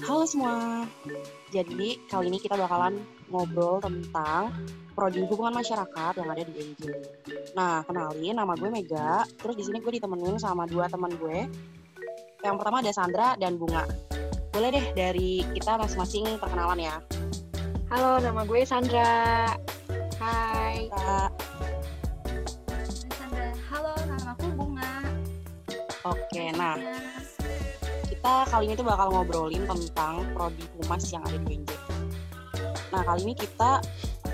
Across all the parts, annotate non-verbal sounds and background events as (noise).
Halo semua. Jadi kali ini kita bakalan ngobrol tentang prodi hubungan masyarakat yang ada di UNJ. Nah, kenalin nama gue Mega. Terus di sini gue ditemenin sama dua teman gue. Yang pertama ada Sandra dan Bunga. Boleh deh dari kita masing-masing perkenalan ya. Halo, nama gue Sandra. Hai. Sandra. Halo, nama aku Bunga. oke, nah Ya. Kita kali ini tuh bakal ngobrolin tentang prodi humas yang ada di UNJ. Nah, kali ini kita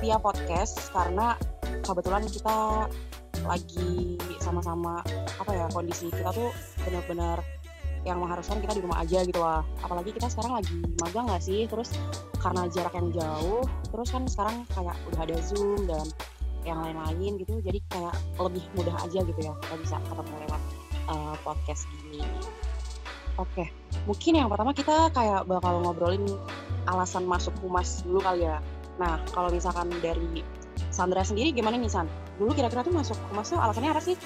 via podcast karena kebetulan kita lagi sama-sama apa ya kondisi kita tuh benar-benar yang mengharuskan kita di rumah aja gitu lah. Apalagi kita sekarang lagi magang nggak sih? Terus karena jarak yang jauh, terus kan sekarang kayak udah ada Zoom dan yang lain-lain gitu. Jadi kayak lebih mudah aja gitu ya kita bisa ketemu lewat uh, podcast gini. Oke, mungkin yang pertama kita kayak bakal ngobrolin alasan masuk humas dulu kali ya. Nah, kalau misalkan dari Sandra sendiri gimana nih San? Dulu kira-kira tuh masuk humas tuh alasannya apa sih?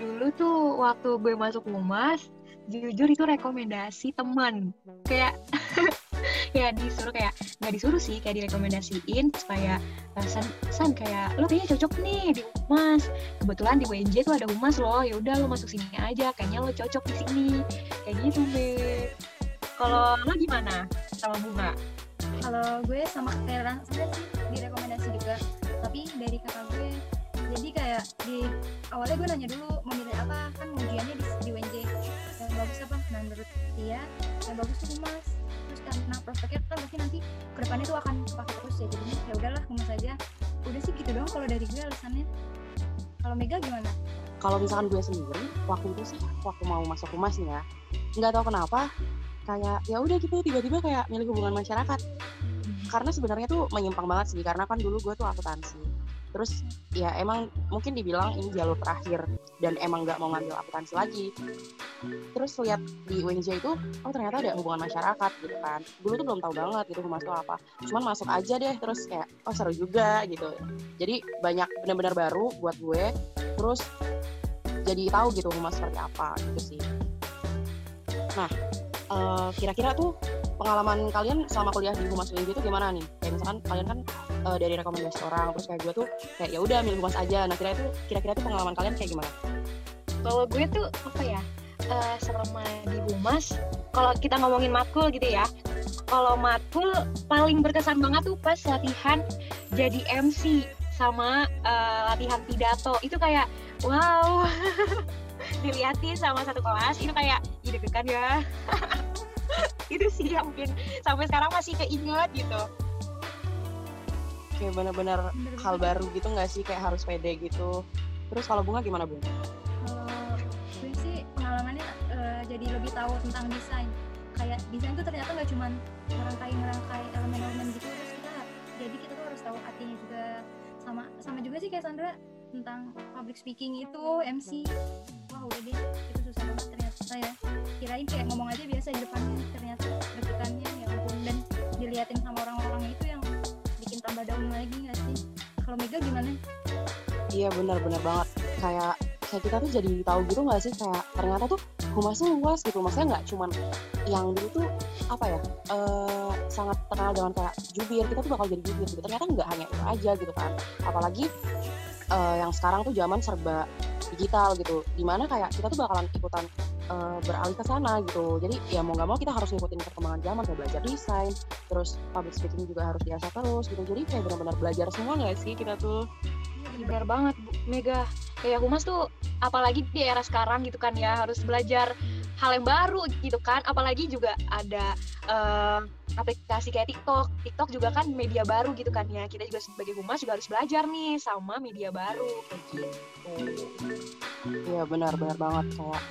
Dulu tuh waktu gue masuk humas, jujur itu rekomendasi teman. Kayak ya disuruh kayak nggak disuruh sih kayak direkomendasiin supaya uh, san, san kayak lo kayaknya cocok nih di humas kebetulan di WNJ tuh ada humas loh ya udah lo masuk sini aja kayaknya lo cocok di sini. Kayak gitu be. Kalau lo gimana sama bunga? Kalau gue sama kayak Sandra sih direkomendasi juga. Tapi dari kakak gue. Jadi kayak di awalnya gue nanya dulu mau milih apa? Kan ujiannya di, di UNJ yang bagus apa? Nah menurut dia yang bagus tuh humas karena prospeknya kan pasti nanti ke depannya tuh akan kepake terus ya jadinya ya udahlah humas aja udah sih gitu doang kalau dari gue alasannya kalau Mega gimana? Kalau misalkan gue sendiri, waktu itu sih waktu mau masuk humas nih ya, nggak tahu kenapa kayak ya udah gitu tiba-tiba kayak milih hubungan masyarakat. Karena sebenarnya tuh menyimpang banget sih, karena kan dulu gue tuh akuntansi. Terus ya emang mungkin dibilang ini jalur terakhir dan emang nggak mau ngambil akuntansi lagi. Terus lihat di UNJ itu, oh ternyata ada hubungan masyarakat gitu kan. Dulu tuh belum tahu banget gitu humas itu apa. Cuman masuk aja deh, terus kayak oh seru juga gitu. Jadi banyak benar-benar baru buat gue. Terus jadi tahu gitu humas seperti apa gitu sih. Nah, eh, kira-kira tuh pengalaman kalian selama kuliah di humas UNJ itu gimana nih? Kayak misalkan kalian kan eh, dari rekomendasi orang, terus kayak gue tuh kayak ya udah milih humas aja. Nah, kira itu kira-kira tuh pengalaman kalian kayak gimana? kalau gue tuh apa ya eh, selama di humas kalau kita ngomongin matkul gitu ya kalau matkul paling berkesan banget tuh pas latihan jadi MC sama eh, latihan pidato itu kayak wow (laughs) dilihatin sama satu kelas itu kayak ide deg-degan ya (laughs) (laughs) itu sih yang mungkin sampai sekarang masih keinget gitu Kayak bener-bener Bener hal baru gitu nggak sih? Kayak harus pede gitu. Terus kalau bunga gimana bung? Kalau gue sih pengalamannya eh, jadi lebih tahu tentang desain. Kayak desain tuh ternyata nggak cuman ngerangkai ngerangkai elemen-elemen gitu terus kita jadi kita tuh harus tahu artinya juga sama sama juga sih kayak Sandra tentang public speaking itu MC. Wah udah deh itu susah banget ternyata ya. Kirain kayak ngomong aja biasa di depannya ternyata deg-degannya ya ampun dan diliatin sama orang-orang itu yang bikin tambah down lagi nggak sih? Kalau Mega gimana? Iya benar-benar banget. Kayak kayak kita tuh jadi tahu gitu nggak sih kayak ternyata tuh humasnya luas gitu. Maksudnya nggak cuman yang dulu tuh apa ya eh, sangat terkenal dengan kayak jubir kita tuh bakal jadi jubir gitu. Ternyata nggak hanya itu aja gitu kan. Apalagi eh, yang sekarang tuh zaman serba digital gitu. Di mana kayak kita tuh bakalan ikutan eh, beralih ke sana gitu. Jadi ya mau nggak mau kita harus ngikutin perkembangan zaman kayak belajar desain, terus public speaking juga harus diasah terus gitu. Jadi kayak benar-benar belajar semua nggak sih kita tuh? benar banget Bu. Mega. Kayak humas tuh apalagi di era sekarang gitu kan ya harus belajar hal yang baru gitu kan. Apalagi juga ada eh, aplikasi kayak TikTok. TikTok juga kan media baru gitu kan ya. Kita juga sebagai humas juga harus belajar nih sama media baru kayak gitu. Iya benar-benar banget kayak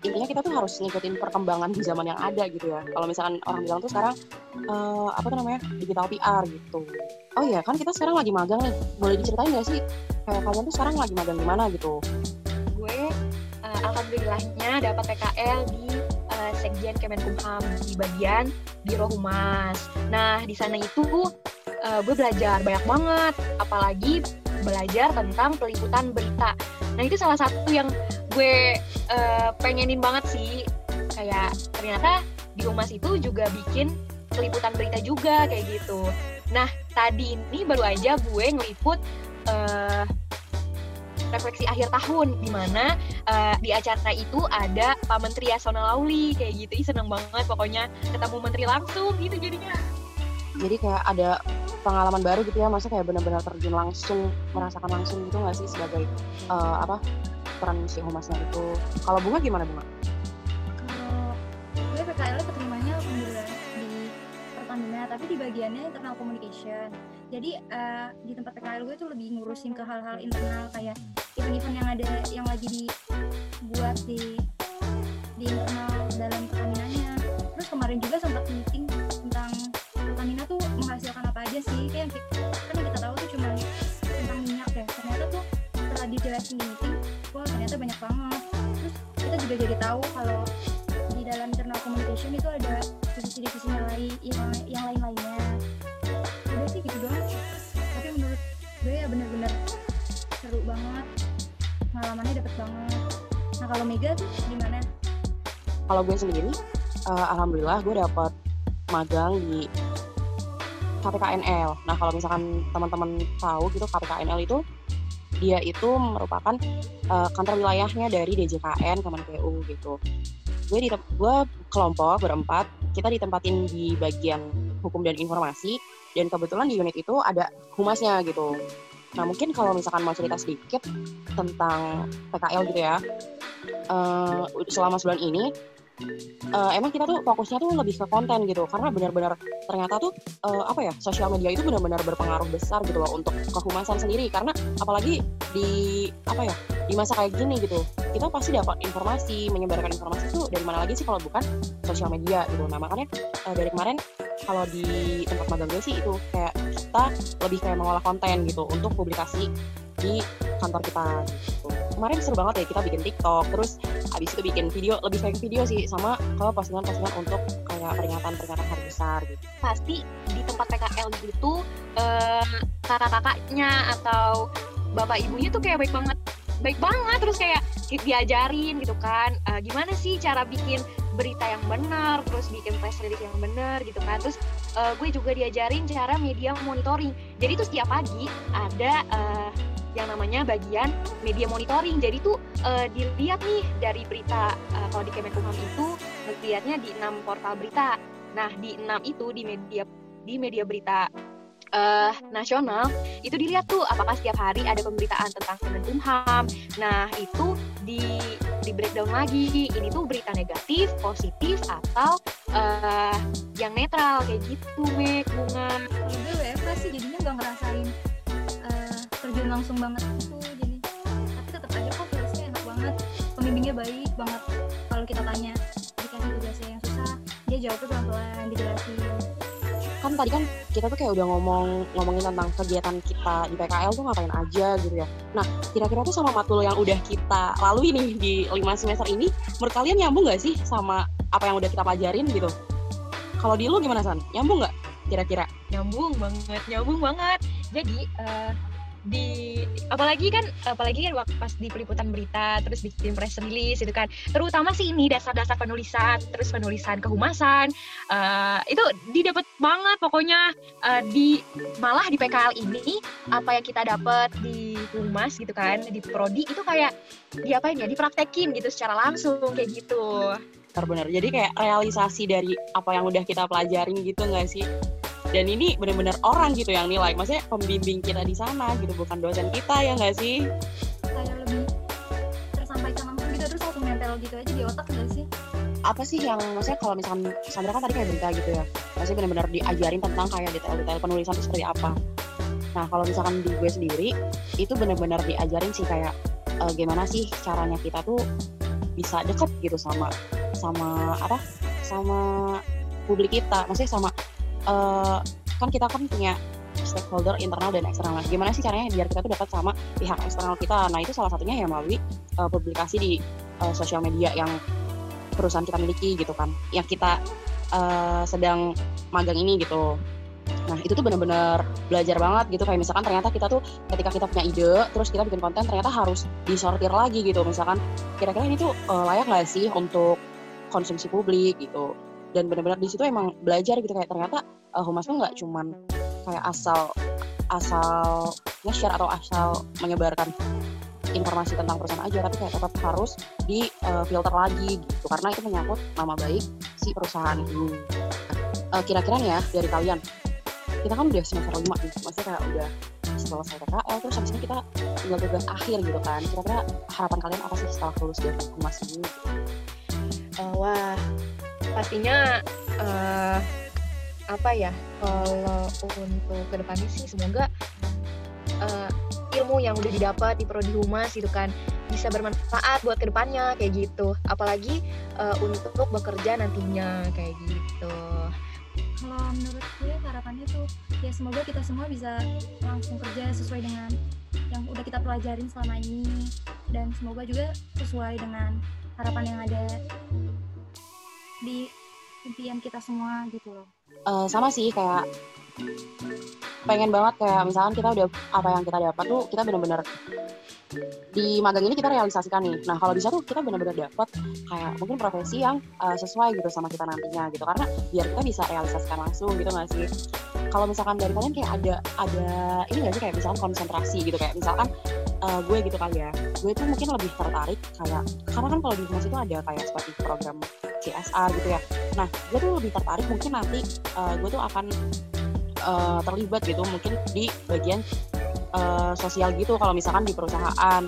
intinya kita tuh harus ngikutin perkembangan di zaman yang ada gitu ya. Kalau misalkan orang bilang tuh sekarang eh, apa tuh namanya digital PR gitu. Oh iya kan kita sekarang lagi magang nih. Boleh diceritain nggak sih kayak kalian tuh sekarang lagi magang di mana gitu? gue eh, alhamdulillahnya dapat PKL di eh, Sekjen Kemenkumham di bagian Biro Humas. Nah, di sana itu eh, gue belajar banyak banget, apalagi belajar tentang peliputan berita. Nah, itu salah satu yang gue eh, pengenin banget sih. Kayak ternyata di humas itu juga bikin peliputan berita juga kayak gitu. Nah tadi ini baru aja gue ngeliput uh, refleksi akhir tahun di mana uh, di acara itu ada Pak Menteri Yasona Lauli kayak gitu. Ih, seneng banget pokoknya ketemu menteri langsung gitu jadinya. Jadi kayak ada pengalaman baru gitu ya, masa kayak benar-benar terjun langsung merasakan langsung gitu nggak sih sebagai uh, apa peran si humasnya itu. Kalau bunga gimana bunga? Kalau gue PKL keterimanya alhamdulillah di Pertamina, tapi di bagiannya internal communication. Jadi uh, di tempat PKL gue tuh lebih ngurusin ke hal-hal internal kayak event-event yang ada yang lagi dibuat di di internal dalam Pertaminanya. Terus kemarin juga sempat meeting tentang Pertamina tuh menghasilkan apa aja sih kayak kan yang kita tahu tuh cuma tentang minyak ya ternyata tuh setelah dijelasin di meeting ternyata banyak banget. Terus kita juga jadi tahu kalau di dalam internal communication itu ada divisi-divisi yang lain yang, yang lain-lainnya. Udah sih gitu doang. Tapi menurut gue ya bener-bener seru banget. Pengalamannya dapet banget. Nah kalau Mega tuh gimana? Kalau gue sendiri, uh, alhamdulillah gue dapat magang di KPKNL. Nah kalau misalkan teman-teman tahu gitu KPKNL itu dia itu merupakan uh, kantor wilayahnya dari DJKN Kemenkeu gitu. Gue di gue kelompok berempat, kita ditempatin di bagian hukum dan informasi dan kebetulan di unit itu ada humasnya gitu. Nah mungkin kalau misalkan mau cerita sedikit tentang PKL gitu ya, uh, selama sebulan ini uh, emang kita tuh fokusnya tuh lebih ke konten gitu karena benar-benar ternyata tuh uh, apa ya sosial media itu benar-benar berpengaruh besar gitu loh untuk kehumasan sendiri karena apalagi di apa ya di masa kayak gini gitu kita pasti dapat informasi menyebarkan informasi tuh dari mana lagi sih kalau bukan sosial media gitu nah makanya uh, dari kemarin kalau di tempat magang gue sih itu kayak kita lebih kayak mengolah konten gitu untuk publikasi di kantor kita gitu. Kemarin seru banget ya kita bikin TikTok, terus habis itu bikin video lebih kayak video sih sama ke postingan-postingan untuk kayak peringatan-peringatan hari besar gitu. Pasti di tempat PKL itu eh, kakak-kakaknya atau bapak ibunya tuh kayak baik banget baik banget terus kayak diajarin gitu kan. Uh, gimana sih cara bikin berita yang benar terus bikin press release yang benar gitu kan. Terus uh, gue juga diajarin cara media monitoring. Jadi tuh setiap pagi ada uh, yang namanya bagian media monitoring. Jadi tuh uh, dilihat nih dari berita uh, kalau di Kemenkumham itu lihatnya di enam portal berita. Nah di enam itu di media di media berita uh, nasional itu dilihat tuh apakah setiap hari ada pemberitaan tentang Kemenkumham. Nah itu di di breakdown lagi ini tuh berita negatif, positif atau uh, yang netral kayak gitu, Mek, bunga. Gue WFH sih jadinya nggak ngerasain terjun langsung banget gitu jadi tapi tetap aja kok tulisnya enak banget pembimbingnya baik banget kalau kita tanya dikasih tugasnya yang susah dia jawabnya pelan-pelan dijelasin kan tadi kan kita tuh kayak udah ngomong ngomongin tentang kegiatan kita di PKL tuh ngapain aja gitu ya. Nah, kira-kira tuh sama matkul yang udah kita lalui nih di lima semester ini, menurut kalian nyambung gak sih sama apa yang udah kita pelajarin gitu? Kalau di lu gimana San? Nyambung nggak kira-kira? Nyambung banget, nyambung banget. Jadi uh, di apalagi kan apalagi kan waktu pas di peliputan berita terus bikin press release itu kan. Terutama sih ini dasar-dasar penulisan terus penulisan kehumasan uh, itu didapat banget pokoknya uh, di malah di PKL ini apa yang kita dapat di humas gitu kan di prodi itu kayak diapain ya dipraktekin gitu secara langsung kayak gitu. Benar jadi kayak realisasi dari apa yang udah kita pelajarin gitu nggak sih dan ini benar-benar orang gitu yang nilai. Maksudnya pembimbing kita di sana gitu bukan dosen kita ya nggak sih? Kayak lebih tersampaikan langsung gitu terus langsung nempel gitu aja di otak nggak sih? Apa sih yang maksudnya kalau misalnya Sandra kan tadi kayak berita gitu ya maksudnya benar-benar diajarin tentang kayak detail-detail penulisan itu seperti apa. Nah kalau misalkan di gue sendiri itu benar-benar diajarin sih kayak uh, gimana sih caranya kita tuh bisa deket gitu sama sama apa? Sama publik kita. Maksudnya sama uh, kan kita kan punya stakeholder internal dan eksternal. Gimana sih caranya biar kita tuh dapat sama pihak eksternal kita? Nah itu salah satunya ya melalui uh, publikasi di uh, sosial media yang perusahaan kita miliki gitu kan, yang kita uh, sedang magang ini gitu. Nah itu tuh benar-benar belajar banget gitu kayak misalkan ternyata kita tuh ketika kita punya ide terus kita bikin konten ternyata harus disortir lagi gitu misalkan kira-kira ini tuh uh, layak nggak sih untuk konsumsi publik gitu dan benar-benar di situ emang belajar gitu. Kayak ternyata uh, humas tuh nggak cuman kayak asal asal nge-share atau asal menyebarkan informasi tentang perusahaan aja tapi kayak tetap harus di uh, filter lagi gitu. Karena itu menyangkut nama baik si perusahaan itu uh, kira-kira nih ya dari kalian kita kan udah semester lima nih maksudnya kayak udah selesai PKL terus habis ini kita tinggal tugas akhir gitu kan. Kira-kira harapan kalian apa sih setelah lulus dari humas ini? Uh, wah pastinya uh, apa ya kalau untuk ke depannya sih semoga uh, ilmu yang udah didapat di prodi humas gitu kan bisa bermanfaat buat ke depannya kayak gitu. Apalagi uh, untuk bekerja nantinya kayak gitu. Kalau menurut gue harapannya tuh ya semoga kita semua bisa langsung kerja sesuai dengan yang udah kita pelajarin selama ini. Dan semoga juga sesuai dengan harapan yang ada di impian kita semua gitu loh uh, sama sih kayak pengen banget kayak misalkan kita udah apa yang kita dapat tuh kita bener-bener di magang ini kita realisasikan nih. Nah kalau bisa tuh kita benar-benar dapat kayak mungkin profesi yang uh, sesuai gitu sama kita nantinya gitu karena biar kita bisa realisasikan langsung gitu nggak sih? Kalau misalkan dari kalian kayak ada ada ini nggak sih kayak misalkan konsentrasi gitu kayak misalkan uh, gue gitu kali ya, gue tuh mungkin lebih tertarik kayak karena kan kalau di humas itu ada kayak seperti program CSR gitu ya. Nah gue tuh lebih tertarik mungkin nanti uh, gue tuh akan uh, terlibat gitu mungkin di bagian uh, sosial gitu. Kalau misalkan di perusahaan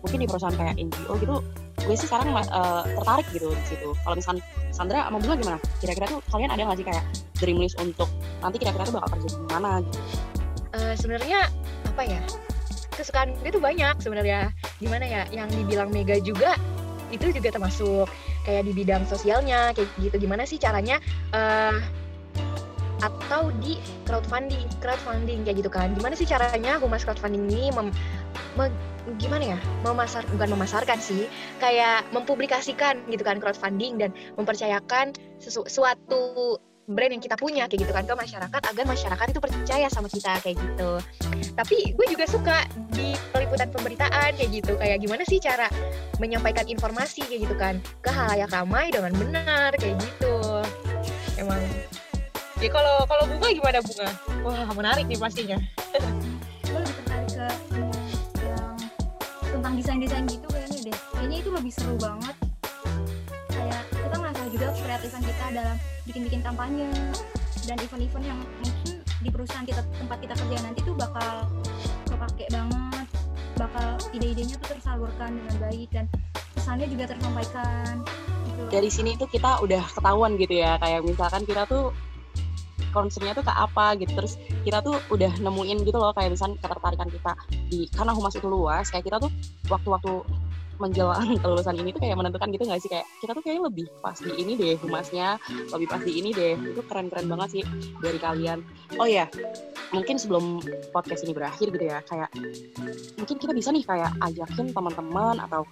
mungkin di perusahaan kayak NGO gitu gue sih sekarang uh, tertarik gitu di situ. Kalau misalkan Sandra mau bunga gimana? Kira-kira tuh kalian ada nggak sih kayak dream list untuk nanti kira-kira tuh bakal kerja di mana gitu? Uh, sebenarnya apa ya kesukaan gue tuh banyak sebenarnya. Gimana ya yang dibilang mega juga itu juga termasuk kayak di bidang sosialnya kayak gitu. Gimana sih caranya uh, atau di crowdfunding crowdfunding kayak gitu kan. Gimana sih caranya humas crowdfunding ini mem, me, gimana ya memasar bukan memasarkan sih kayak mempublikasikan gitu kan crowdfunding dan mempercayakan sesu, suatu brand yang kita punya kayak gitu kan ke masyarakat agar masyarakat itu percaya sama kita kayak gitu tapi gue juga suka di peliputan pemberitaan kayak gitu kayak gimana sih cara menyampaikan informasi kayak gitu kan ke halayak ramai dengan benar kayak gitu emang Ya kalau kalau bunga gimana bunga? Wah menarik nih pastinya. gue lebih tertarik ke yang tentang desain-desain gitu kayaknya deh. Kayaknya itu lebih seru banget. Kayak kita ngasih juga kreatifan kita dalam bikin-bikin kampanye. Dan event-event yang mungkin di perusahaan kita tempat kita kerja nanti tuh bakal kepake banget. Bakal ide-idenya tuh tersalurkan dengan baik dan pesannya juga tersampaikan gitu. dari sini tuh kita udah ketahuan gitu ya kayak misalkan kita tuh concernnya tuh ke apa gitu. Terus kita tuh udah nemuin gitu loh kayak misalnya ketertarikan kita di karena humas itu luas kayak kita tuh waktu-waktu menjelang kelulusan ini tuh kayak menentukan gitu gak sih? Kayak kita tuh kayaknya lebih pas di ini deh humasnya lebih pas di ini deh. Itu keren-keren banget sih dari kalian. Oh ya mungkin sebelum podcast ini berakhir gitu ya kayak mungkin kita bisa nih kayak ajakin teman-teman atau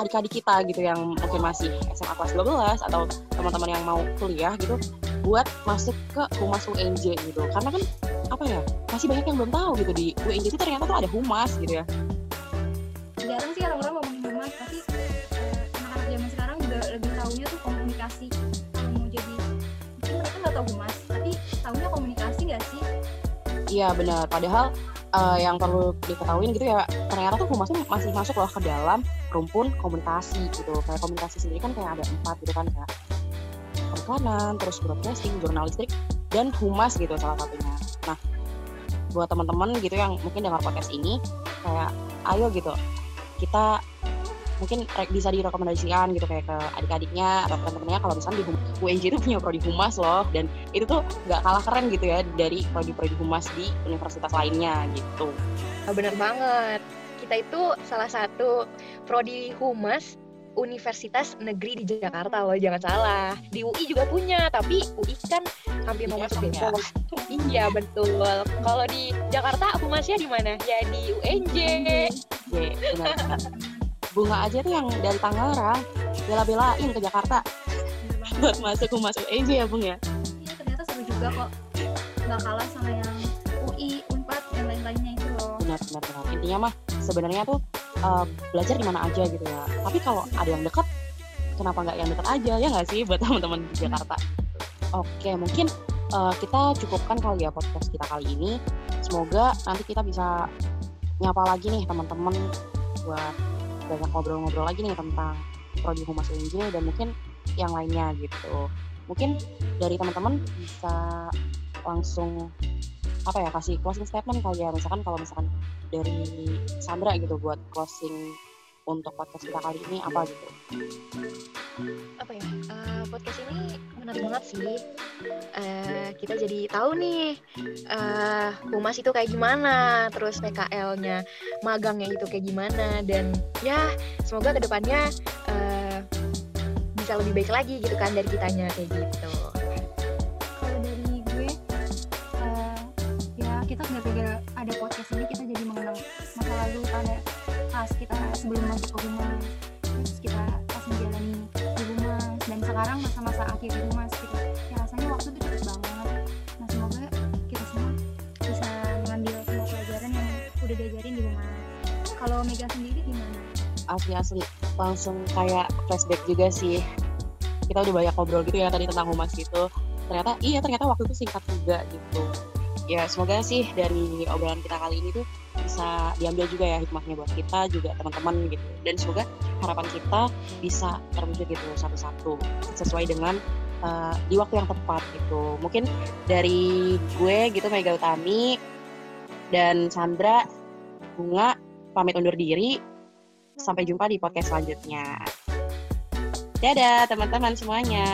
adik-adik kita gitu yang mungkin masih SMA kelas 12 atau teman-teman yang mau kuliah gitu buat masuk ke humas UNJ gitu. Karena kan apa ya masih banyak yang belum tahu gitu di UNJ itu ternyata tuh ada humas gitu ya. Jarang sih orang-orang iya benar padahal uh, yang perlu diketahui gitu ya ternyata tuh humas tuh masih masuk loh ke dalam rumpun komunikasi gitu kayak komunikasi sendiri kan kayak ada empat gitu kan kayak periklanan, terus broadcasting, jurnalistik, dan humas gitu salah satunya. Nah, buat teman-teman gitu yang mungkin dengar podcast ini, kayak ayo gitu, kita mungkin bisa direkomendasikan gitu kayak ke adik-adiknya atau teman-temannya kalau misalnya di UNJ itu punya prodi humas loh dan itu tuh nggak kalah keren gitu ya dari prodi-prodi humas di universitas lainnya gitu. Nah, bener banget. Kita itu salah satu prodi humas Universitas Negeri di Jakarta loh, jangan salah. Di UI juga punya, tapi UI kan hampir mau iya, masuk Depok. Ya. iya betul. Kalau di Jakarta humasnya di mana? Ya di UNJ. Iya, benar. Bunga aja tuh yang dari Tangerang bela-belain ke Jakarta buat masuk humas UNJ ya Bung ya. Iya ternyata seru juga kok. Nggak kalah sama yang UI, Unpad, dan lain-lainnya itu loh. Benar, benar, benar. Intinya mah sebenarnya tuh uh, belajar di mana aja gitu ya tapi kalau ada yang dekat kenapa nggak yang dekat aja ya nggak sih buat teman-teman di Jakarta Oke, mungkin uh, kita cukupkan kali ya podcast kita kali ini. Semoga nanti kita bisa nyapa lagi nih teman-teman buat banyak ngobrol-ngobrol lagi nih tentang prodi humas UNJ dan mungkin yang lainnya gitu. Mungkin dari teman-teman bisa langsung apa ya kasih closing statement kali ya misalkan kalau misalkan dari Sandra gitu buat closing untuk podcast kita kali ini apa gitu? Apa ya? Uh, podcast ini menarik banget sih. Uh, kita jadi tahu nih uh, humas itu kayak gimana, terus PKL-nya, magangnya itu kayak gimana, dan ya semoga ke depannya uh, bisa lebih baik lagi gitu kan dari kitanya kayak gitu. Kalau dari gue, uh, ya kita gara-gara ada podcast ini kita jadi mengenang masa lalu pada pas kita sebelum masuk ke rumah. Terus kita pas menjalani di rumah. Dan sekarang masa-masa akhir di rumah gitu ya rasanya waktu itu cepet banget. Nah semoga kita semua bisa mengambil semua pelajaran yang udah diajarin di rumah. Kalau Mega sendiri gimana? Asli-asli langsung kayak flashback juga sih. Kita udah banyak ngobrol gitu ya tadi tentang humas gitu. Ternyata iya ternyata waktu itu singkat juga gitu. Ya semoga sih dari obrolan kita kali ini tuh bisa diambil juga ya hikmahnya buat kita juga teman-teman gitu. Dan semoga harapan kita bisa terwujud gitu satu-satu sesuai dengan uh, di waktu yang tepat gitu. Mungkin dari gue gitu Mega Utami dan Sandra Bunga pamit undur diri. Sampai jumpa di podcast selanjutnya. Dadah teman-teman semuanya